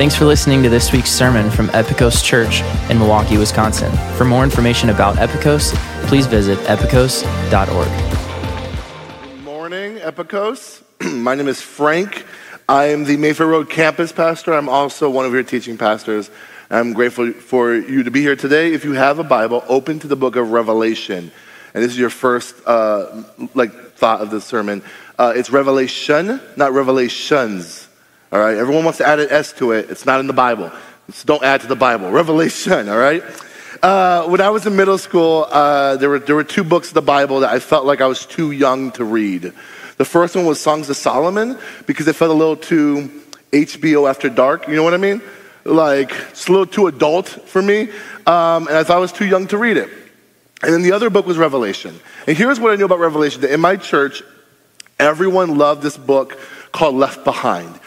Thanks for listening to this week's sermon from Epikos Church in Milwaukee, Wisconsin. For more information about Epikos, please visit epikos.org. Good morning, Epikos. My name is Frank. I am the Mayfair Road campus pastor. I'm also one of your teaching pastors. I'm grateful for you to be here today. If you have a Bible, open to the book of Revelation. And this is your first uh, like thought of the sermon. Uh, it's Revelation, not Revelations. All right, everyone wants to add an S to it. It's not in the Bible. So don't add to the Bible. Revelation. All right. Uh, when I was in middle school, uh, there were there were two books of the Bible that I felt like I was too young to read. The first one was Songs of Solomon because it felt a little too HBO after dark. You know what I mean? like it's a little too adult for me, um, and I thought I was too young to read it. And then the other book was Revelation. And here's what I knew about Revelation: that in my church, everyone loved this book called Left Behind.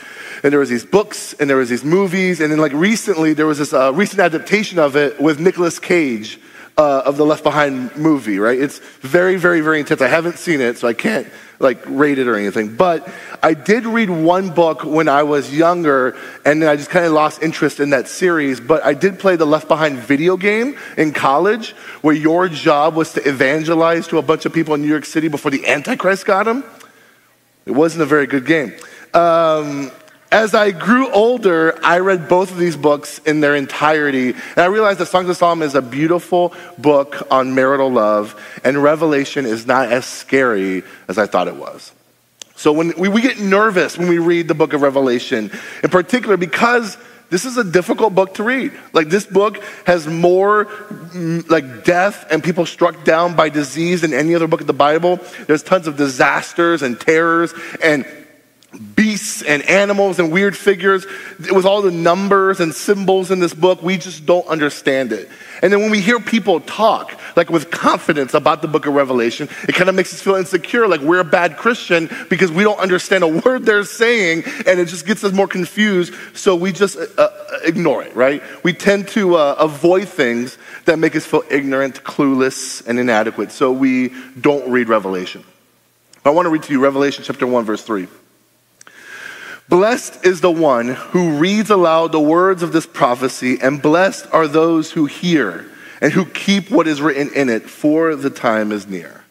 And there was these books, and there was these movies, and then like recently there was this uh, recent adaptation of it with Nicolas Cage uh, of the Left Behind movie. Right? It's very, very, very intense. I haven't seen it, so I can't like rate it or anything. But I did read one book when I was younger, and then I just kind of lost interest in that series. But I did play the Left Behind video game in college, where your job was to evangelize to a bunch of people in New York City before the Antichrist got them. It wasn't a very good game. Um, as I grew older, I read both of these books in their entirety, and I realized that Songs of Solomon is a beautiful book on marital love, and Revelation is not as scary as I thought it was. So when we, we get nervous when we read the book of Revelation, in particular because this is a difficult book to read. Like this book has more mm, like death and people struck down by disease than any other book of the Bible. There's tons of disasters and terrors and beasts and animals and weird figures. With all the numbers and symbols in this book, we just don't understand it. And then when we hear people talk, like with confidence about the book of Revelation, it kind of makes us feel insecure, like we're a bad Christian because we don't understand a word they're saying, and it just gets us more confused. So we just uh, uh ignore it, right? We tend to uh, avoid things that make us feel ignorant, clueless, and inadequate. So we don't read Revelation. I want to read to you Revelation chapter 1, verse 3. Blessed is the one who reads aloud the words of this prophecy, and blessed are those who hear and who keep what is written in it, for the time is near.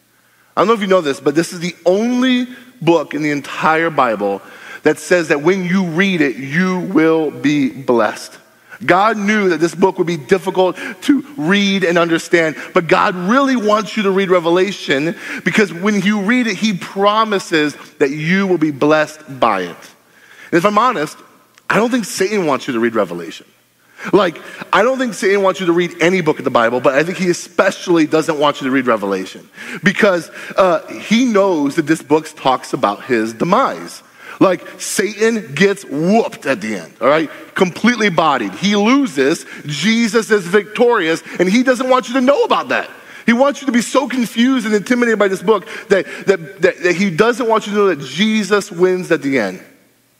I don't know if you know this, but this is the only book in the entire Bible that says that when you read it, you will be blessed. God knew that this book would be difficult to read and understand, but God really wants you to read Revelation because when you read it, He promises that you will be blessed by it. And if I'm honest, I don't think Satan wants you to read Revelation. Like, I don't think Satan wants you to read any book of the Bible, but I think he especially doesn't want you to read Revelation because uh, he knows that this book talks about his demise. Like, Satan gets whooped at the end, all right? Completely bodied. He loses. Jesus is victorious, and he doesn't want you to know about that. He wants you to be so confused and intimidated by this book that, that, that, that he doesn't want you to know that Jesus wins at the end.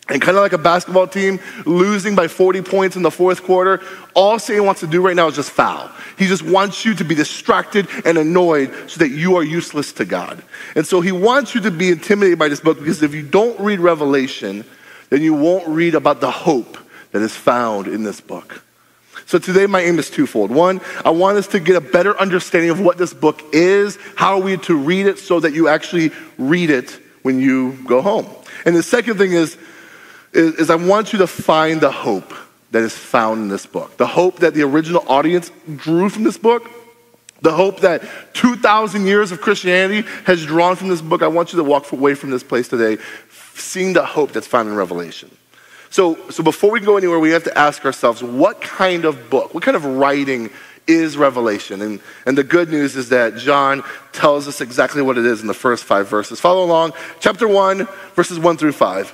And kind of like a basketball team losing by 40 points in the fourth quarter, all Satan wants to do right now is just foul. He just wants you to be distracted and annoyed so that you are useless to God. And so he wants you to be intimidated by this book because if you don't read Revelation, then you won't read about the hope that is found in this book. So today my aim is twofold. One, I want us to get a better understanding of what this book is, how are we to read it so that you actually read it when you go home. And the second thing is is, is I want you to find the hope that is found in this book. The hope that the original audience drew from this book. The hope that 2,000 years of Christianity has drawn from this book. I want you to walk away from this place today seeing the hope that's found in Revelation. So, so before we go anywhere, we have to ask ourselves what kind of book, what kind of writing is Revelation? And, and the good news is that John tells us exactly what it is in the first five verses. Follow along. Chapter 1, verses 1 through 5.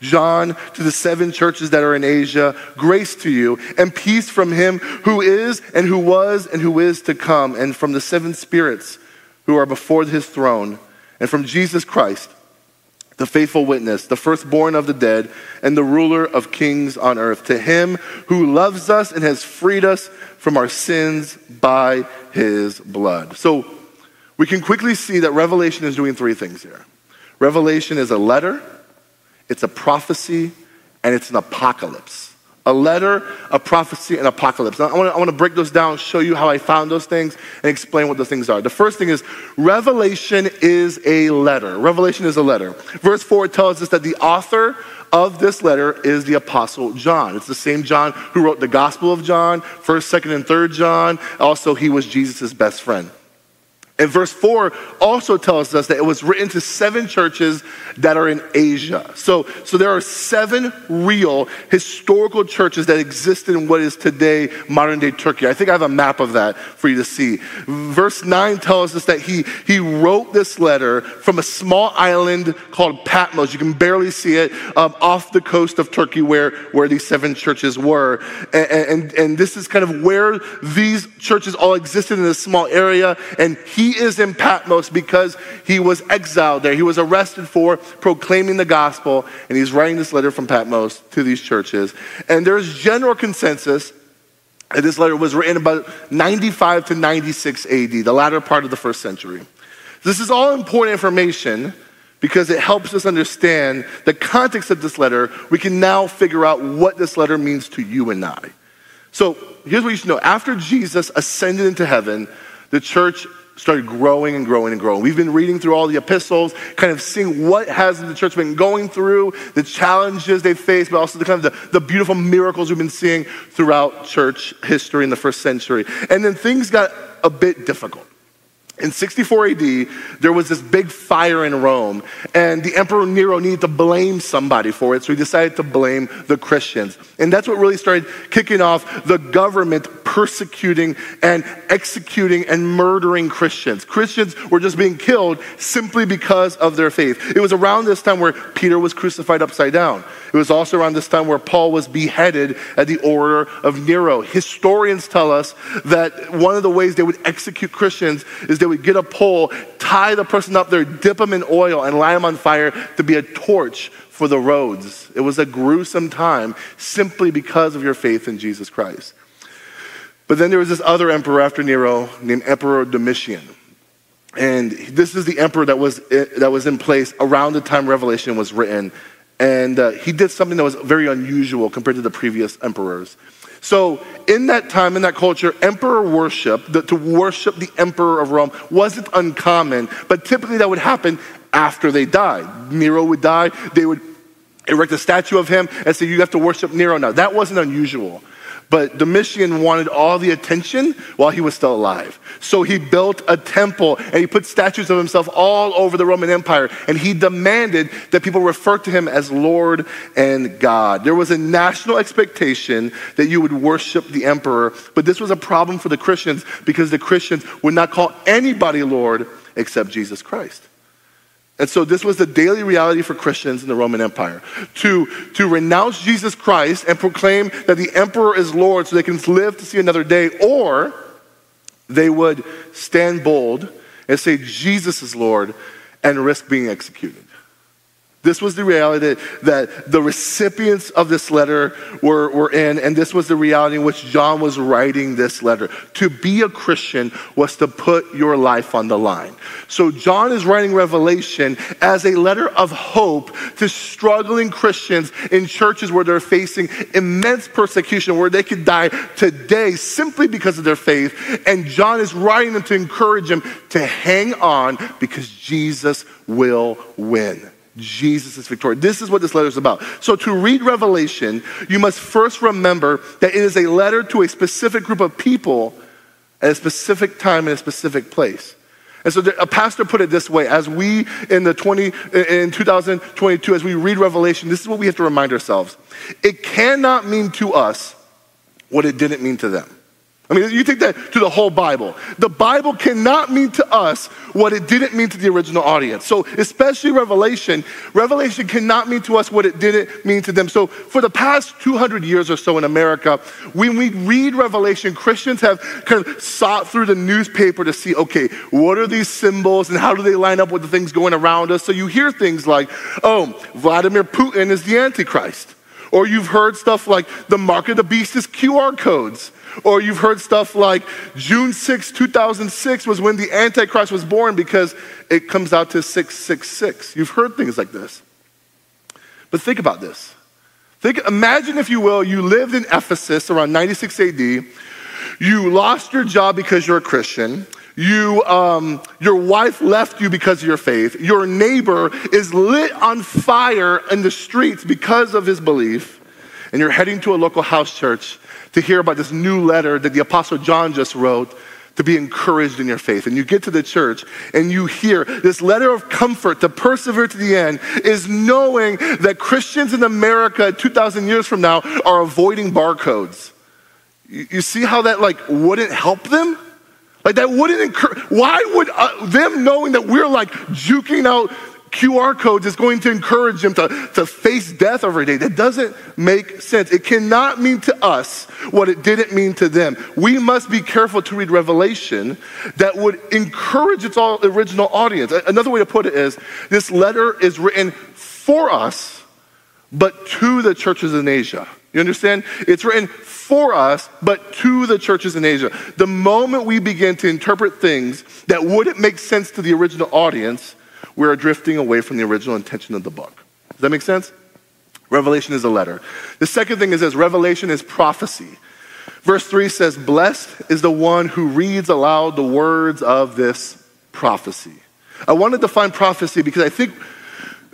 John, to the seven churches that are in Asia, grace to you and peace from him who is and who was and who is to come, and from the seven spirits who are before his throne, and from Jesus Christ, the faithful witness, the firstborn of the dead, and the ruler of kings on earth. To him who loves us and has freed us from our sins by his blood. So we can quickly see that Revelation is doing three things here. Revelation is a letter it's a prophecy, and it's an apocalypse. A letter, a prophecy, and apocalypse. Now, I want, to, I break those down, show you how I found those things, and explain what those things are. The first thing is Revelation is a letter. Revelation is a letter. Verse 4 tells us that the author of this letter is the apostle John. It's the same John who wrote the Gospel of John, 1st, 2nd, and 3rd John. Also, he was Jesus' best friend. And verse 4 also tells us that it was written to seven churches that are in Asia. So, so there are seven real historical churches that exist in what is today modern day Turkey. I think I have a map of that for you to see. Verse 9 tells us that he, he wrote this letter from a small island called Patmos. You can barely see it um, off the coast of Turkey where, where these seven churches were. And, and, and this is kind of where these churches all existed in a small area. And he he is in Patmos because he was exiled there. He was arrested for proclaiming the gospel, and he's writing this letter from Patmos to these churches. And there's general consensus that this letter was written about 95 to 96 AD, the latter part of the first century. This is all important information because it helps us understand the context of this letter. We can now figure out what this letter means to you and I. So here's what you should know. After Jesus ascended into heaven, the church started growing and growing and growing. We've been reading through all the epistles, kind of seeing what has the church been going through, the challenges they faced, but also the kind of the, the beautiful miracles we've been seeing throughout church history in the first century. And then things got a bit difficult. In 64 AD, there was this big fire in Rome, and the Emperor Nero needed to blame somebody for it, so he decided to blame the Christians. And that's what really started kicking off the government persecuting and executing and murdering Christians. Christians were just being killed simply because of their faith. It was around this time where Peter was crucified upside down. It was also around this time where Paul was beheaded at the order of Nero. Historians tell us that one of the ways they would execute Christians is they would get a pole, tie the person up there, dip them in oil, and light them on fire to be a torch for the roads. It was a gruesome time simply because of your faith in Jesus Christ. But then there was this other emperor after Nero named Emperor Domitian. And this is the emperor that was, that was in place around the time Revelation was written. And uh, he did something that was very unusual compared to the previous emperors. So, in that time, in that culture, emperor worship, the, to worship the emperor of Rome, wasn't uncommon, but typically that would happen after they died. Nero would die, they would erect a statue of him and say, You have to worship Nero now. That wasn't unusual. But Domitian wanted all the attention while he was still alive. So he built a temple and he put statues of himself all over the Roman Empire. And he demanded that people refer to him as Lord and God. There was a national expectation that you would worship the emperor. But this was a problem for the Christians because the Christians would not call anybody Lord except Jesus Christ. And so this was the daily reality for Christians in the Roman Empire to, to renounce Jesus Christ and proclaim that the emperor is Lord so they can live to see another day, or they would stand bold and say Jesus is Lord and risk being executed. This was the reality that, the recipients of this letter were, were in, and this was the reality in which John was writing this letter. To be a Christian was to put your life on the line. So John is writing Revelation as a letter of hope to struggling Christians in churches where they're facing immense persecution, where they could die today simply because of their faith. And John is writing them to encourage them to hang on because Jesus will win. Jesus is victorious. This is what this letter is about. So, to read Revelation, you must first remember that it is a letter to a specific group of people at a specific time in a specific place. And so a pastor put it this way, as we in the 20 in 2022 as we read Revelation, this is what we have to remind ourselves. It cannot mean to us what it didn't mean to them. I mean, you take that to the whole Bible. The Bible cannot mean to us what it didn't mean to the original audience. So, especially Revelation, Revelation cannot mean to us what it didn't mean to them. So, for the past 200 years or so in America, when we read Revelation, Christians have kind of sought through the newspaper to see, okay, what are these symbols and how do they line up with the things going around us? So, you hear things like, oh, Vladimir Putin is the Antichrist. Or you've heard stuff like the mark of the beast is QR codes. Or you've heard stuff like June 6, 2006 was when the Antichrist was born because it comes out to 666. You've heard things like this. But think about this. Think, imagine, if you will, you lived in Ephesus around 96 AD. You lost your job because you're a Christian. You, um, your wife left you because of your faith. Your neighbor is lit on fire in the streets because of his belief. And you're heading to a local house church to hear about this new letter that the Apostle John just wrote to be encouraged in your faith. And you get to the church and you hear this letter of comfort to persevere to the end is knowing that Christians in America 2,000 years from now are avoiding barcodes. You, see how that like wouldn't help them? Like that wouldn't encourage, why would uh, them knowing that we're like juking out QR codes is going to encourage them to, to face death every day. That doesn't make sense. It cannot mean to us what it didn't mean to them. We must be careful to read Revelation that would encourage its original audience. Another way to put it is this letter is written for us, but to the churches in Asia. You understand? It's written for us, but to the churches in Asia. The moment we begin to interpret things that wouldn't make sense to the original audience, we're drifting away from the original intention of the book. Does that make sense? Revelation is a letter. The second thing is this Revelation is prophecy. Verse 3 says, Blessed is the one who reads aloud the words of this prophecy. I wanted to find prophecy because I think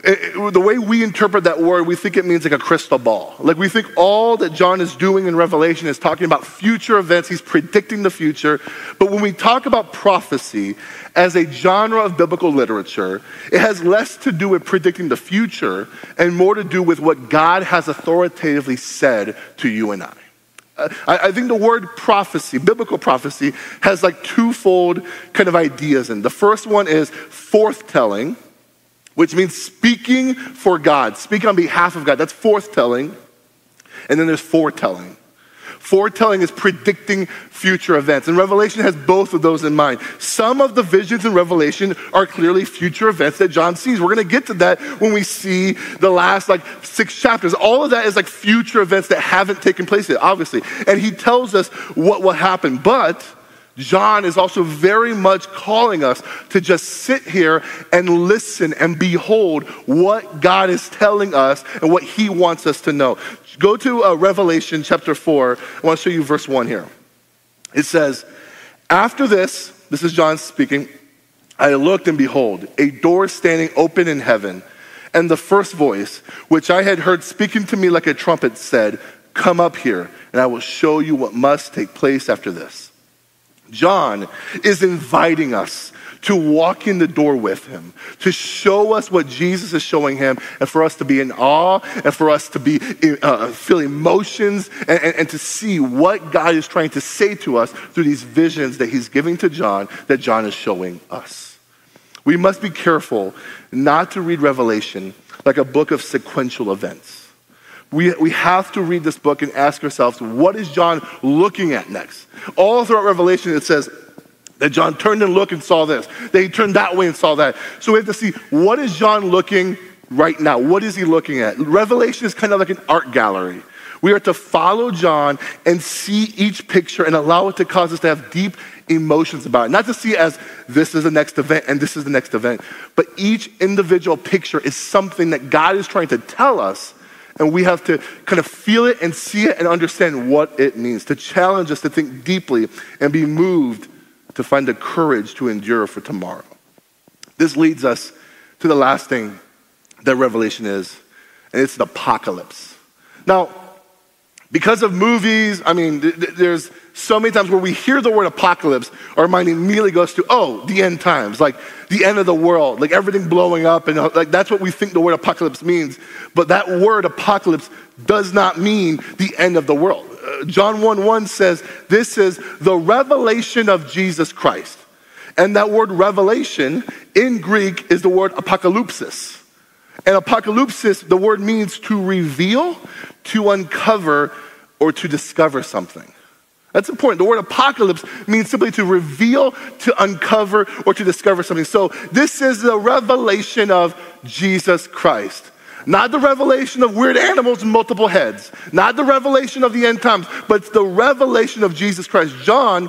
it, it, the way we interpret that word, we think it means like a crystal ball. Like we think all that John is doing in Revelation is talking about future events, he's predicting the future. But when we talk about prophecy as a genre of biblical literature, it has less to do with predicting the future and more to do with what God has authoritatively said to you and I. I, think the word prophecy, biblical prophecy, has like twofold kind of ideas in. The first one is forthtelling which means speaking for God, speaking on behalf of God. That's forthtelling. And then there's foretelling. Foretelling is predicting future events. And Revelation has both of those in mind. Some of the visions in Revelation are clearly future events that John sees. We're going to get to that when we see the last like six chapters. All of that is like future events that haven't taken place yet, obviously. And he tells us what will happen. But John is also very much calling us to just sit here and listen and behold what God is telling us and what he wants us to know. Go to uh, Revelation chapter 4. I want to show you verse 1 here. It says, After this, this is John speaking, I looked and behold, a door standing open in heaven. And the first voice, which I had heard speaking to me like a trumpet, said, Come up here, and I will show you what must take place after this. John is inviting us to walk in the door with him, to show us what Jesus is showing him, and for us to be in awe, and for us to be uh, feel emotions, and, and, and to see what God is trying to say to us through these visions that he's giving to John, that John is showing us. We must be careful not to read Revelation like a book of sequential events. We, we have to read this book and ask ourselves, what is John looking at next? All throughout Revelation, it says that John turned and looked and saw this. That he turned that way and saw that. So we have to see, what is John looking right now? What is he looking at? Revelation is kind of like an art gallery. We are to follow John and see each picture and allow it to cause us to have deep emotions about it. Not to see it as this is the next event and this is the next event, but each individual picture is something that God is trying to tell us and we have to kind of feel it and see it and understand what it means, to challenge us to think deeply and be moved to find the courage to endure for tomorrow. This leads us to the last thing that Revelation is, and it's the apocalypse. Now, because of movies, I mean, th- th- there's so many times where we hear the word apocalypse, our mind immediately goes to, oh, the end times, like the end of the world, like everything blowing up, and uh, like that's what we think the word apocalypse means. But that word apocalypse does not mean the end of the world. Uh, John 1 1 says, This is the revelation of Jesus Christ. And that word revelation in Greek is the word apocalypsis. And apocalypsis, the word means to reveal, to uncover, or to discover something. That's important. The word apocalypse means simply to reveal, to uncover, or to discover something. So this is the revelation of Jesus Christ. Not the revelation of weird animals and multiple heads. Not the revelation of the end times, but the revelation of Jesus Christ. John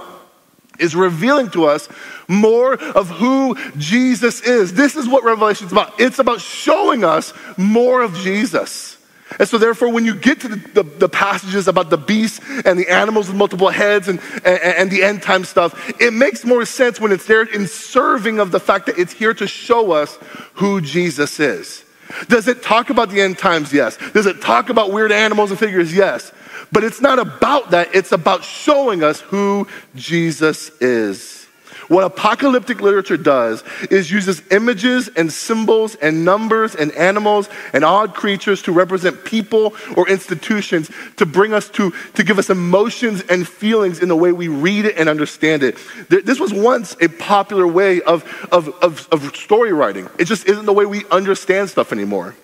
is revealing to us more of who Jesus is. This is what Revelation is about. It's about showing us more of Jesus. And so, therefore, when you get to the, the, the, passages about the beasts and the animals with multiple heads and, and, and, the end time stuff, it makes more sense when it's there in serving of the fact that it's here to show us who Jesus is. Does it talk about the end times? Yes. Does it talk about weird animals and figures? Yes. But it's not about that, it's about showing us who Jesus is. What apocalyptic literature does is uses images and symbols and numbers and animals and odd creatures to represent people or institutions to bring us to, to give us emotions and feelings in the way we read it and understand it. This was once a popular way of, of, of, of story writing. It just isn't the way we understand stuff anymore.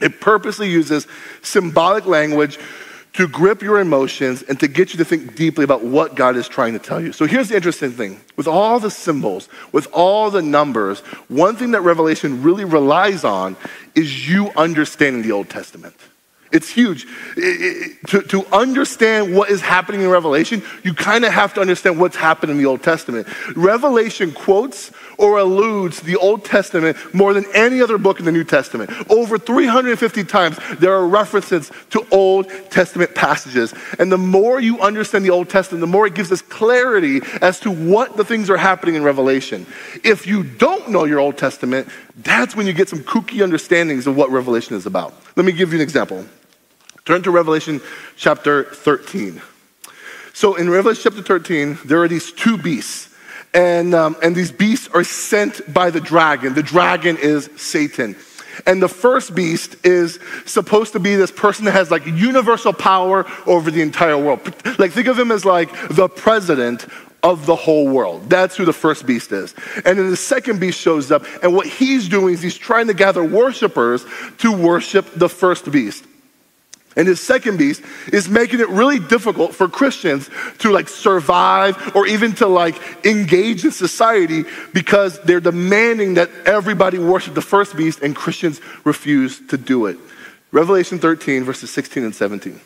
It purposely uses symbolic language to grip your emotions and to get you to think deeply about what God is trying to tell you. So here's the interesting thing with all the symbols, with all the numbers, one thing that Revelation really relies on is you understanding the Old Testament. It's huge. It, it, to, to understand what is happening in Revelation, you kind of have to understand what's happened in the Old Testament. Revelation quotes or alludes the Old Testament more than any other book in the New Testament. Over 350 times, there are references to Old Testament passages. And the more you understand the Old Testament, the more it gives us clarity as to what the things are happening in Revelation. If you don't know your Old Testament, that's when you get some kooky understandings of what Revelation is about. Let me give you an example. Turn to Revelation chapter 13. So in Revelation chapter 13, there are these two beasts. And, um, and these beasts are sent by the dragon. The dragon is Satan. And the first beast is supposed to be this person that has like universal power over the entire world. Like, think of him as like the president of the whole world. That's who the first beast is. And then the second beast shows up, and what he's doing is he's trying to gather worshipers to worship the first beast. And his second beast is making it really difficult for Christians to like survive or even to like engage in society because they're demanding that everybody worship the first beast and Christians refuse to do it. Revelation 13, verses 16 and 17.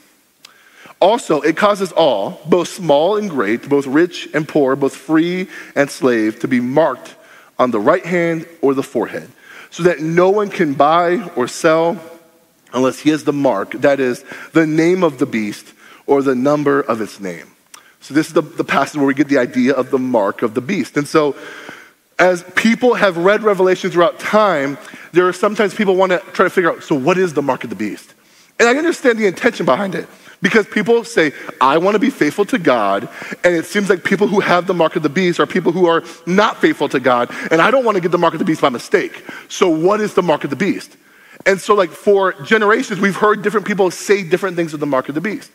Also, it causes all, both small and great, both rich and poor, both free and slave, to be marked on the right hand or the forehead, so that no one can buy or sell unless he has the mark, that is, the name of the beast or the number of its name. So, this is the, the passage where we get the idea of the mark of the beast. And so, as people have read Revelation throughout time, there are sometimes people want to try to figure out so, what is the mark of the beast? And I understand the intention behind it. Because people say, I want to be faithful to God, and it seems like people who have the mark of the beast are people who are not faithful to God, and I don't want to get the mark of the beast by mistake. So, what is the mark of the beast? And so, like, for generations, we've heard different people say different things of the mark of the beast.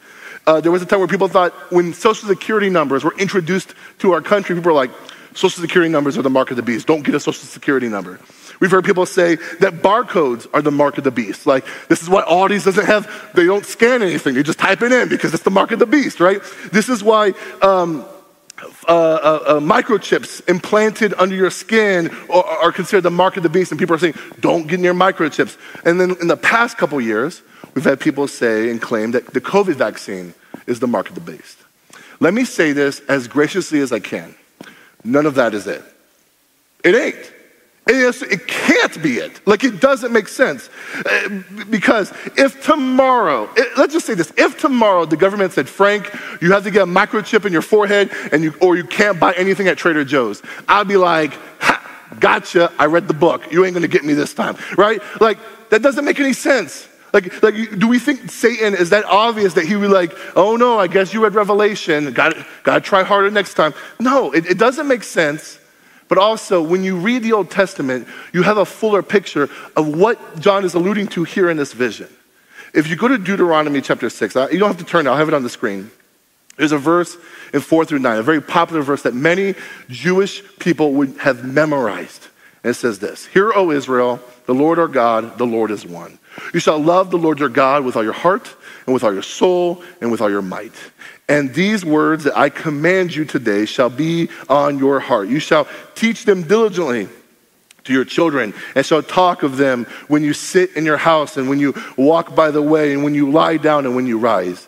Uh, there was a time where people thought when social security numbers were introduced to our country, people were like, social security numbers are the mark of the beast. Don't get a social security number. We've heard people say that barcodes are the mark of the beast. Like, this is why Aldi's doesn't have, they don't scan anything. They just type it in because it's the mark of the beast, right? This is why um, uh, uh, uh, microchips implanted under your skin are, are, considered the mark of the beast. And people are saying, don't get near microchips. And then in the past couple years, we've had people say and claim that the COVID vaccine is the mark of the beast. Let me say this as graciously as I can. None of that is it. It ain't. It, is, it can't be it. Like, it doesn't make sense. Uh, because if tomorrow, let's just say this if tomorrow the government said, Frank, you have to get a microchip in your forehead and you, or you can't buy anything at Trader Joe's, I'd be like, gotcha, I read the book. You ain't gonna get me this time, right? Like, that doesn't make any sense. Like, like, do we think Satan is that obvious that he would be like, oh no, I guess you read Revelation, got to try harder next time? No, it, it doesn't make sense. But also, when you read the Old Testament, you have a fuller picture of what John is alluding to here in this vision. If you go to Deuteronomy chapter 6, you don't have to turn, it, I'll have it on the screen. There's a verse in 4 through 9, a very popular verse that many Jewish people would have memorized. And it says this Hear, O Israel, the Lord our God, the Lord is one. You shall love the Lord your God with all your heart, and with all your soul, and with all your might. And these words that I command you today shall be on your heart. You shall teach them diligently to your children and shall talk of them when you sit in your house and when you walk by the way and when you lie down and when you rise.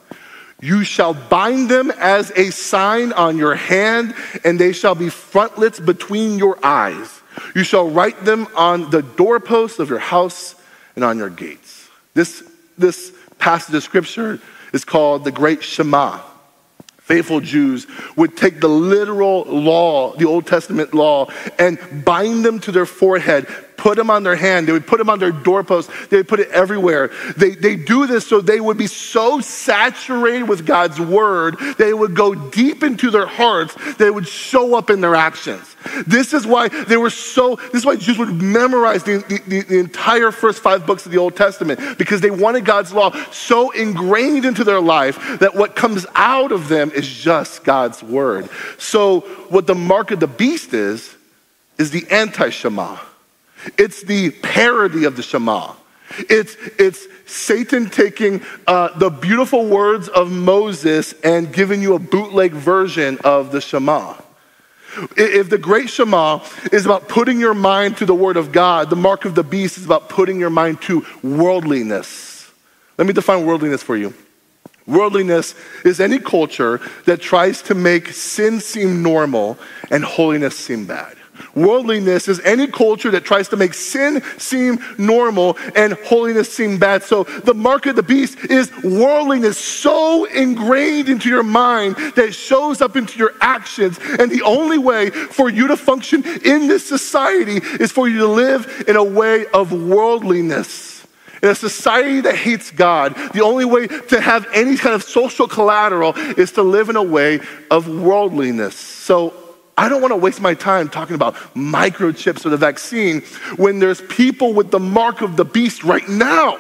You shall bind them as a sign on your hand, and they shall be frontlets between your eyes. You shall write them on the doorposts of your house and on your gates. This, this passage of scripture is called the Great Shema. Faithful Jews would take the literal law, the Old Testament law, and bind them to their forehead, put them on their hand, they would put them on their doorpost, they would put it everywhere. They, they do this so they would be so saturated with God's word, they would go deep into their hearts, they would show up in their actions. This is why they were so, this is why Jews would memorize the, the, the, entire first five books of the Old Testament because they wanted God's law so ingrained into their life that what comes out of them is just God's word. So, what the mark of the beast is, is the anti Shema. It's the parody of the Shema. It's, it's Satan taking uh, the beautiful words of Moses and giving you a bootleg version of the Shema. If the great Shema is about putting your mind to the Word of God, the mark of the beast is about putting your mind to worldliness. Let me define worldliness for you. Worldliness is any culture that tries to make sin seem normal and holiness seem bad. Worldliness is any culture that tries to make sin seem normal and holiness seem bad. So the mark of the beast is worldliness so ingrained into your mind that it shows up into your actions. And the only way for you to function in this society is for you to live in a way of worldliness. In a society that hates God, the only way to have any kind of social collateral is to live in a way of worldliness. So I don't want to waste my time talking about microchips or the vaccine when there's people with the mark of the beast right now.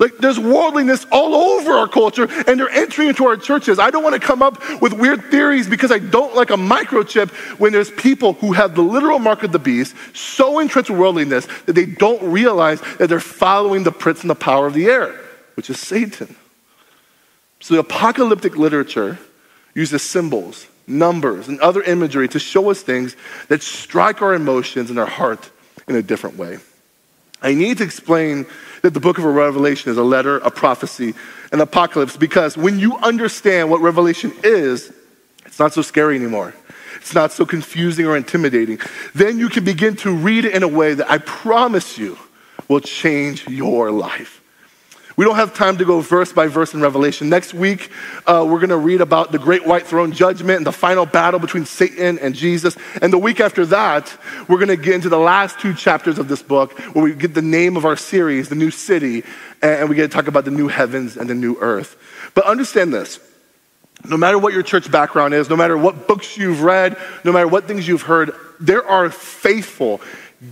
Like there's worldliness all over our culture and they're entering into our churches. I don't want to come up with weird theories because I don't like a microchip when there's people who have the literal mark of the beast so entrenched with worldliness that they don't realize that they're following the prince and the power of the air, which is Satan. So the apocalyptic literature uses symbols numbers, and other imagery to show us things that strike our emotions and our heart in a different way. I need to explain that the book of Revelation is a letter, a prophecy, an apocalypse, because when you understand what Revelation is, it's not so scary anymore. It's not so confusing or intimidating. Then you can begin to read it in a way that I promise you will change your life. We don't have time to go verse by verse in Revelation. Next week, uh, we're going to read about the great white throne judgment and the final battle between Satan and Jesus. And the week after that, we're going to get into the last two chapters of this book where we get the name of our series, The New City, and we get to talk about the new heavens and the new earth. But understand this. No matter what your church background is, no matter what books you've read, no matter what things you've heard, there are faithful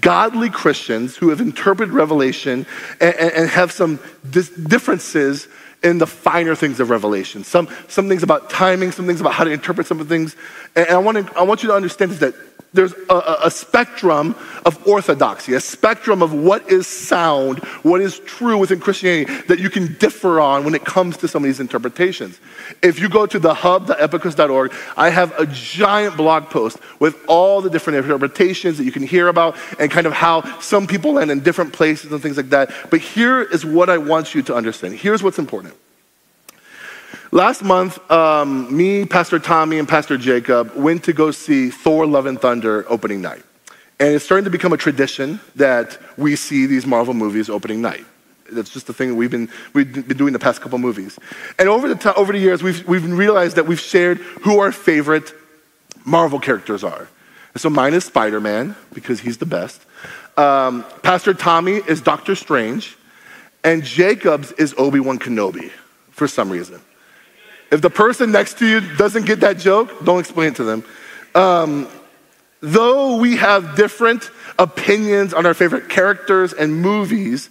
godly Christians who have interpreted Revelation and, and have some dis- differences in the finer things of Revelation. Some, some things about timing, some things about how to interpret some of the things. And I want, to, I want you to understand is that there's a, a, spectrum of orthodoxy, a spectrum of what is sound, what is true within Christianity that you can differ on when it comes to some of these interpretations. If you go to the hub, the I have a giant blog post with all the different interpretations that you can hear about and kind of how some people land in different places and things like that. But here is what I want you to understand. Here's what's important. Last month, um, me, Pastor Tommy, and Pastor Jacob went to go see Thor Love and Thunder opening night. And it's starting to become a tradition that we see these Marvel movies opening night. That's just the thing we've been, we've been doing the past couple movies. And over the, over the years, we've, we've realized that we've shared who our favorite Marvel characters are. And so mine is Spider Man, because he's the best. Um, Pastor Tommy is Doctor Strange. And Jacob's is Obi Wan Kenobi, for some reason. If the person next to you doesn't get that joke, don't explain it to them. Um, though we have different opinions on our favorite characters and movies,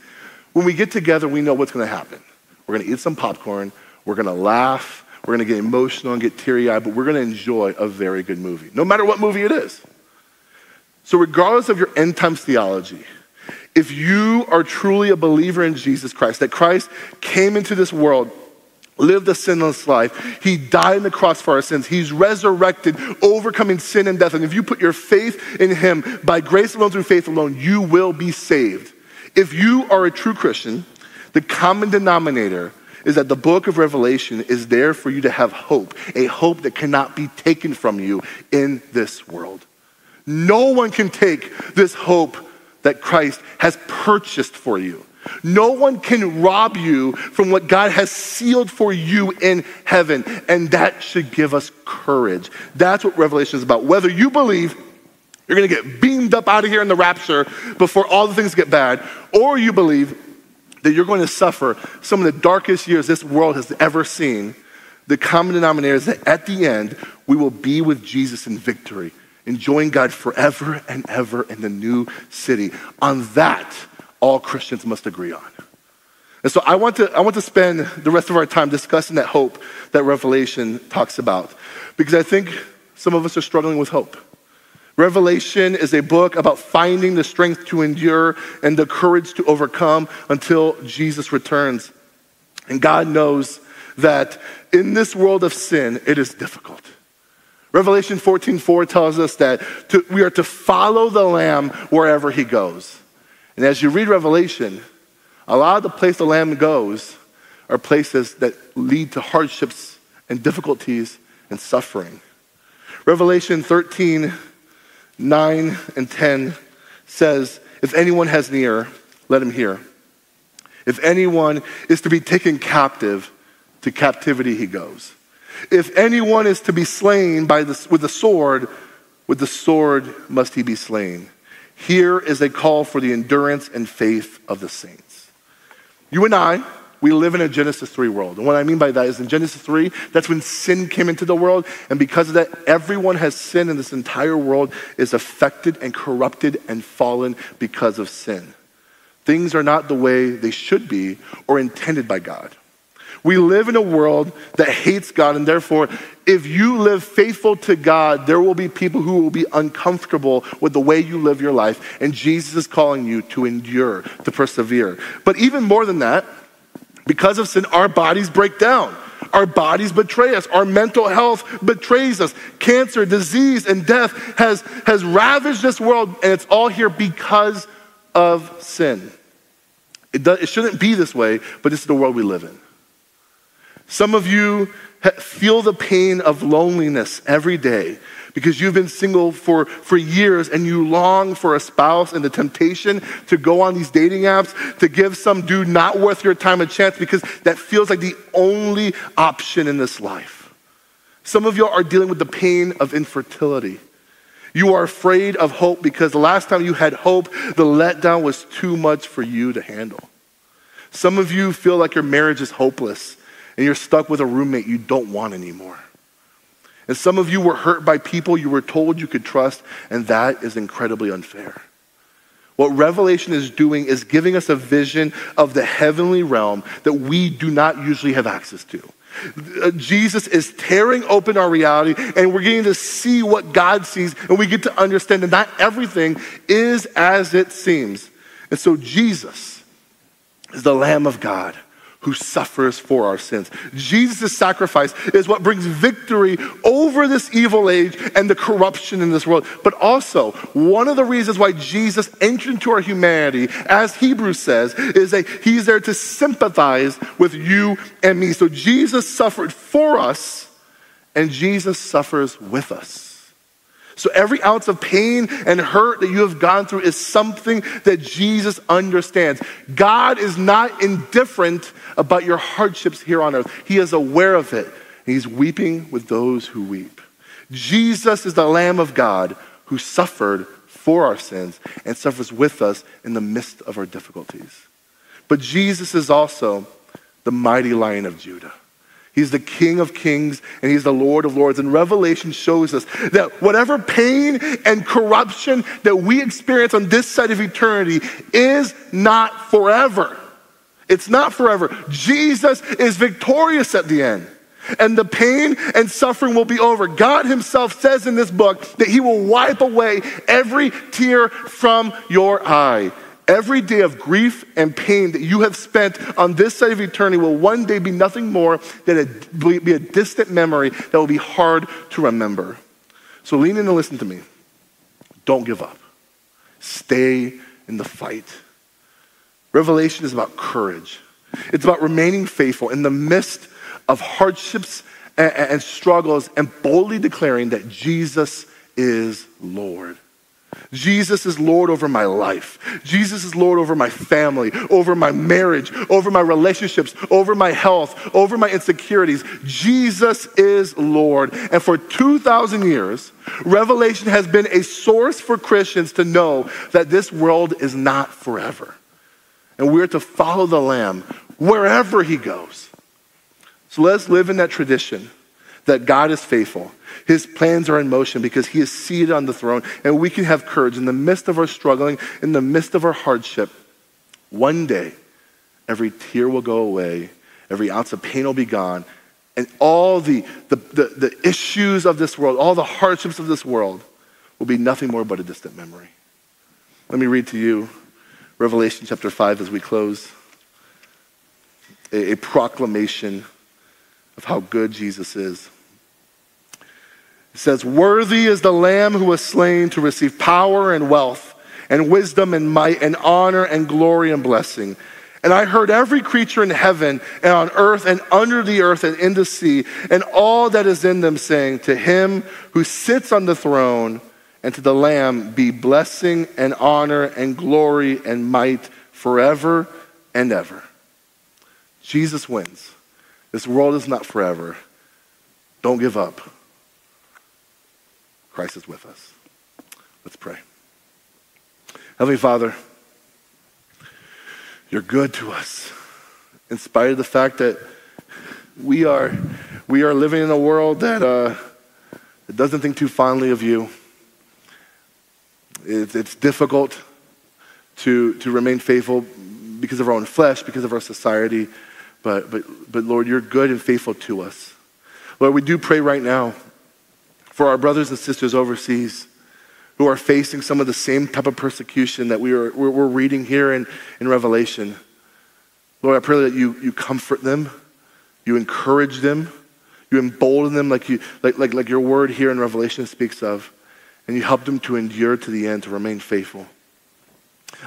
when we get together, we know what's going to happen. We're going to eat some popcorn, we're going to laugh, We're going to get emotional and get teary eyed, but we're going to enjoy a very good movie, no matter what movie it is. So, regardless of your end times theology, if you are truly a believer in Jesus Christ, that Christ came into this world, lived a sinless life, he died on the cross for our sins, he's resurrected, overcoming sin and death. And if you put your faith in him by grace alone, through faith alone, you will be saved. If you are a true Christian, the common denominator is that the book of Revelation is there for you to have hope, a hope that cannot be taken from you in this world. No one can take this hope that Christ has purchased for you. No one can rob you from what God has sealed for you in heaven. And that should give us courage. That's what Revelation is about. Whether you believe you're going to get beamed up out of here in the rapture before all the things get bad, or you believe that you're going to suffer some of the darkest years this world has ever seen, the common denominator is that at the end, we will be with Jesus in victory enjoying God forever and ever in the new city. On that, all Christians must agree on. And so I want to, I want to spend the rest of our time discussing that hope that Revelation talks about, because I think some of us are struggling with hope. Revelation is a book about finding the strength to endure and the courage to overcome until Jesus returns. And God knows that in this world of sin, it is difficult. Revelation 14 4 tells us that to, we are to follow the Lamb wherever he goes. And as you read Revelation, a lot of the place the Lamb goes are places that lead to hardships and difficulties and suffering. Revelation 13 9 and 10 says, If anyone has an ear, let him hear. If anyone is to be taken captive, to captivity he goes. If anyone is to be slain by the, with the sword, with the sword must he be slain. Here is a call for the endurance and faith of the saints. You and I, we live in a Genesis 3 world. And what I mean by that is in Genesis 3, that's when sin came into the world. And because of that, everyone has sin, and this entire world is affected and corrupted and fallen because of sin. Things are not the way they should be or intended by God. We live in a world that hates God, and therefore, if you live faithful to God, there will be people who will be uncomfortable with the way you live your life. And Jesus is calling you to endure, to persevere. But even more than that, because of sin, our bodies break down. Our bodies betray us. Our mental health betrays us. Cancer, disease, and death has, has ravaged this world, and it's all here because of sin. It, does, it shouldn't be this way, but this is the world we live in. Some of you feel the pain of loneliness every day because you've been single for, for years and you long for a spouse and the temptation to go on these dating apps to give some dude not worth your time a chance because that feels like the only option in this life. Some of you are dealing with the pain of infertility. You are afraid of hope because the last time you had hope, the letdown was too much for you to handle. Some of you feel like your marriage is hopeless and you're stuck with a roommate you don't want anymore. And some of you were hurt by people you were told you could trust, and that is incredibly unfair. What Revelation is doing is giving us a vision of the heavenly realm that we do not usually have access to. Uh, Jesus is tearing open our reality, and we're getting to see what God sees, and we get to understand that not everything is as it seems. And so, Jesus is the Lamb of God who suffers for our sins. Jesus' sacrifice is what brings victory over this evil age and the corruption in this world. But also, one of the reasons why Jesus entered into our humanity, as Hebrews says, is that he's there to sympathize with you and me. So Jesus suffered for us, and Jesus suffers with us. So every ounce of pain and hurt that you have gone through is something that Jesus understands. God is not indifferent about your hardships here on earth, He is aware of it. He's weeping with those who weep. Jesus is the Lamb of God who suffered for our sins and suffers with us in the midst of our difficulties. But Jesus is also the mighty lion of Judah. He's the King of kings and He's the Lord of lords. And Revelation shows us that whatever pain and corruption that we experience on this side of eternity is not forever. It's not forever. Jesus is victorious at the end. and the pain and suffering will be over. God Himself says in this book that He will wipe away every tear from your eye. Every day of grief and pain that you have spent on this side of eternity will one day be nothing more than a, be a distant memory that will be hard to remember. So lean in and listen to me. Don't give up. Stay in the fight. Revelation is about courage. It's about remaining faithful in the midst of hardships and, and struggles and boldly declaring that Jesus is Lord. Jesus is Lord over my life. Jesus is Lord over my family, over my marriage, over my relationships, over my health, over my insecurities. Jesus is Lord. And for 2,000 years, Revelation has been a source for Christians to know that this world is not forever. And we're to follow the Lamb wherever he goes. So let's live in that tradition that God is faithful. His plans are in motion because he is seated on the throne, and we can have courage in the midst of our struggling, in the midst of our hardship. One day, every tear will go away, every ounce of pain will be gone, and all the, the, the, the issues of this world, all the hardships of this world, will be nothing more but a distant memory. Let me read to you Revelation chapter 5 as we close a, a proclamation of how good Jesus is. It says, Worthy is the Lamb who was slain to receive power and wealth and wisdom and might and honor and glory and blessing. And I heard every creature in heaven and on earth and under the earth and in the sea and all that is in them saying, To him who sits on the throne and to the Lamb be blessing and honor and glory and might forever and ever. Jesus wins. This world is not forever. Don't give up. Christ is with us. Let's pray. Heavenly Father, you're good to us. In spite of the fact that we are, we are living in a world that, uh, that doesn't think too fondly of you. It's, it's difficult to, to remain faithful because of our own flesh, because of our society. But, but, but Lord, you're good and faithful to us. Lord, we do pray right now for our brothers and sisters overseas who are facing some of the same type of persecution that we are, we're, reading here in, in Revelation. Lord, I pray that you, you comfort them, you encourage them, you embolden them like, you, like, like, like your word here in Revelation speaks of, and you help them to endure to the end, to remain faithful.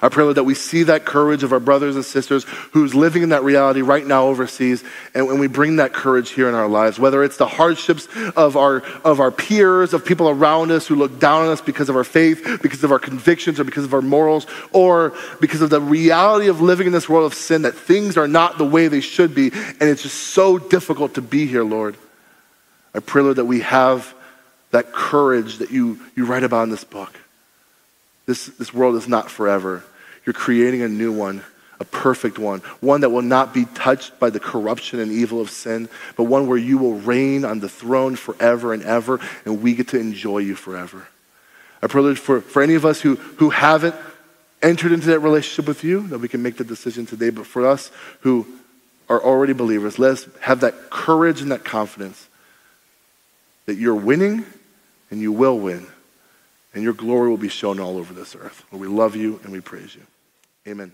I pray, Lord, that we see that courage of our brothers and sisters who's living in that reality right now overseas, and when we bring that courage here in our lives, whether it's the hardships of our, of our peers, of people around us who look down on us because of our faith, because of our convictions, or because of our morals, or because of the reality of living in this world of sin, that things are not the way they should be, and it's just so difficult to be here, Lord. I pray, Lord, that we have that courage that you, you write about in this book. This, this world is not forever. You're creating a new one, a perfect one, one that will not be touched by the corruption and evil of sin, but one where you will reign on the throne forever and ever, and we get to enjoy you forever. I privilege for, for any of us who, who haven't entered into that relationship with you, that we can make the decision today. But for us who are already believers, let's have that courage and that confidence that you're winning and you will win and your glory will be shown all over this earth. We love you and we praise you. Amen.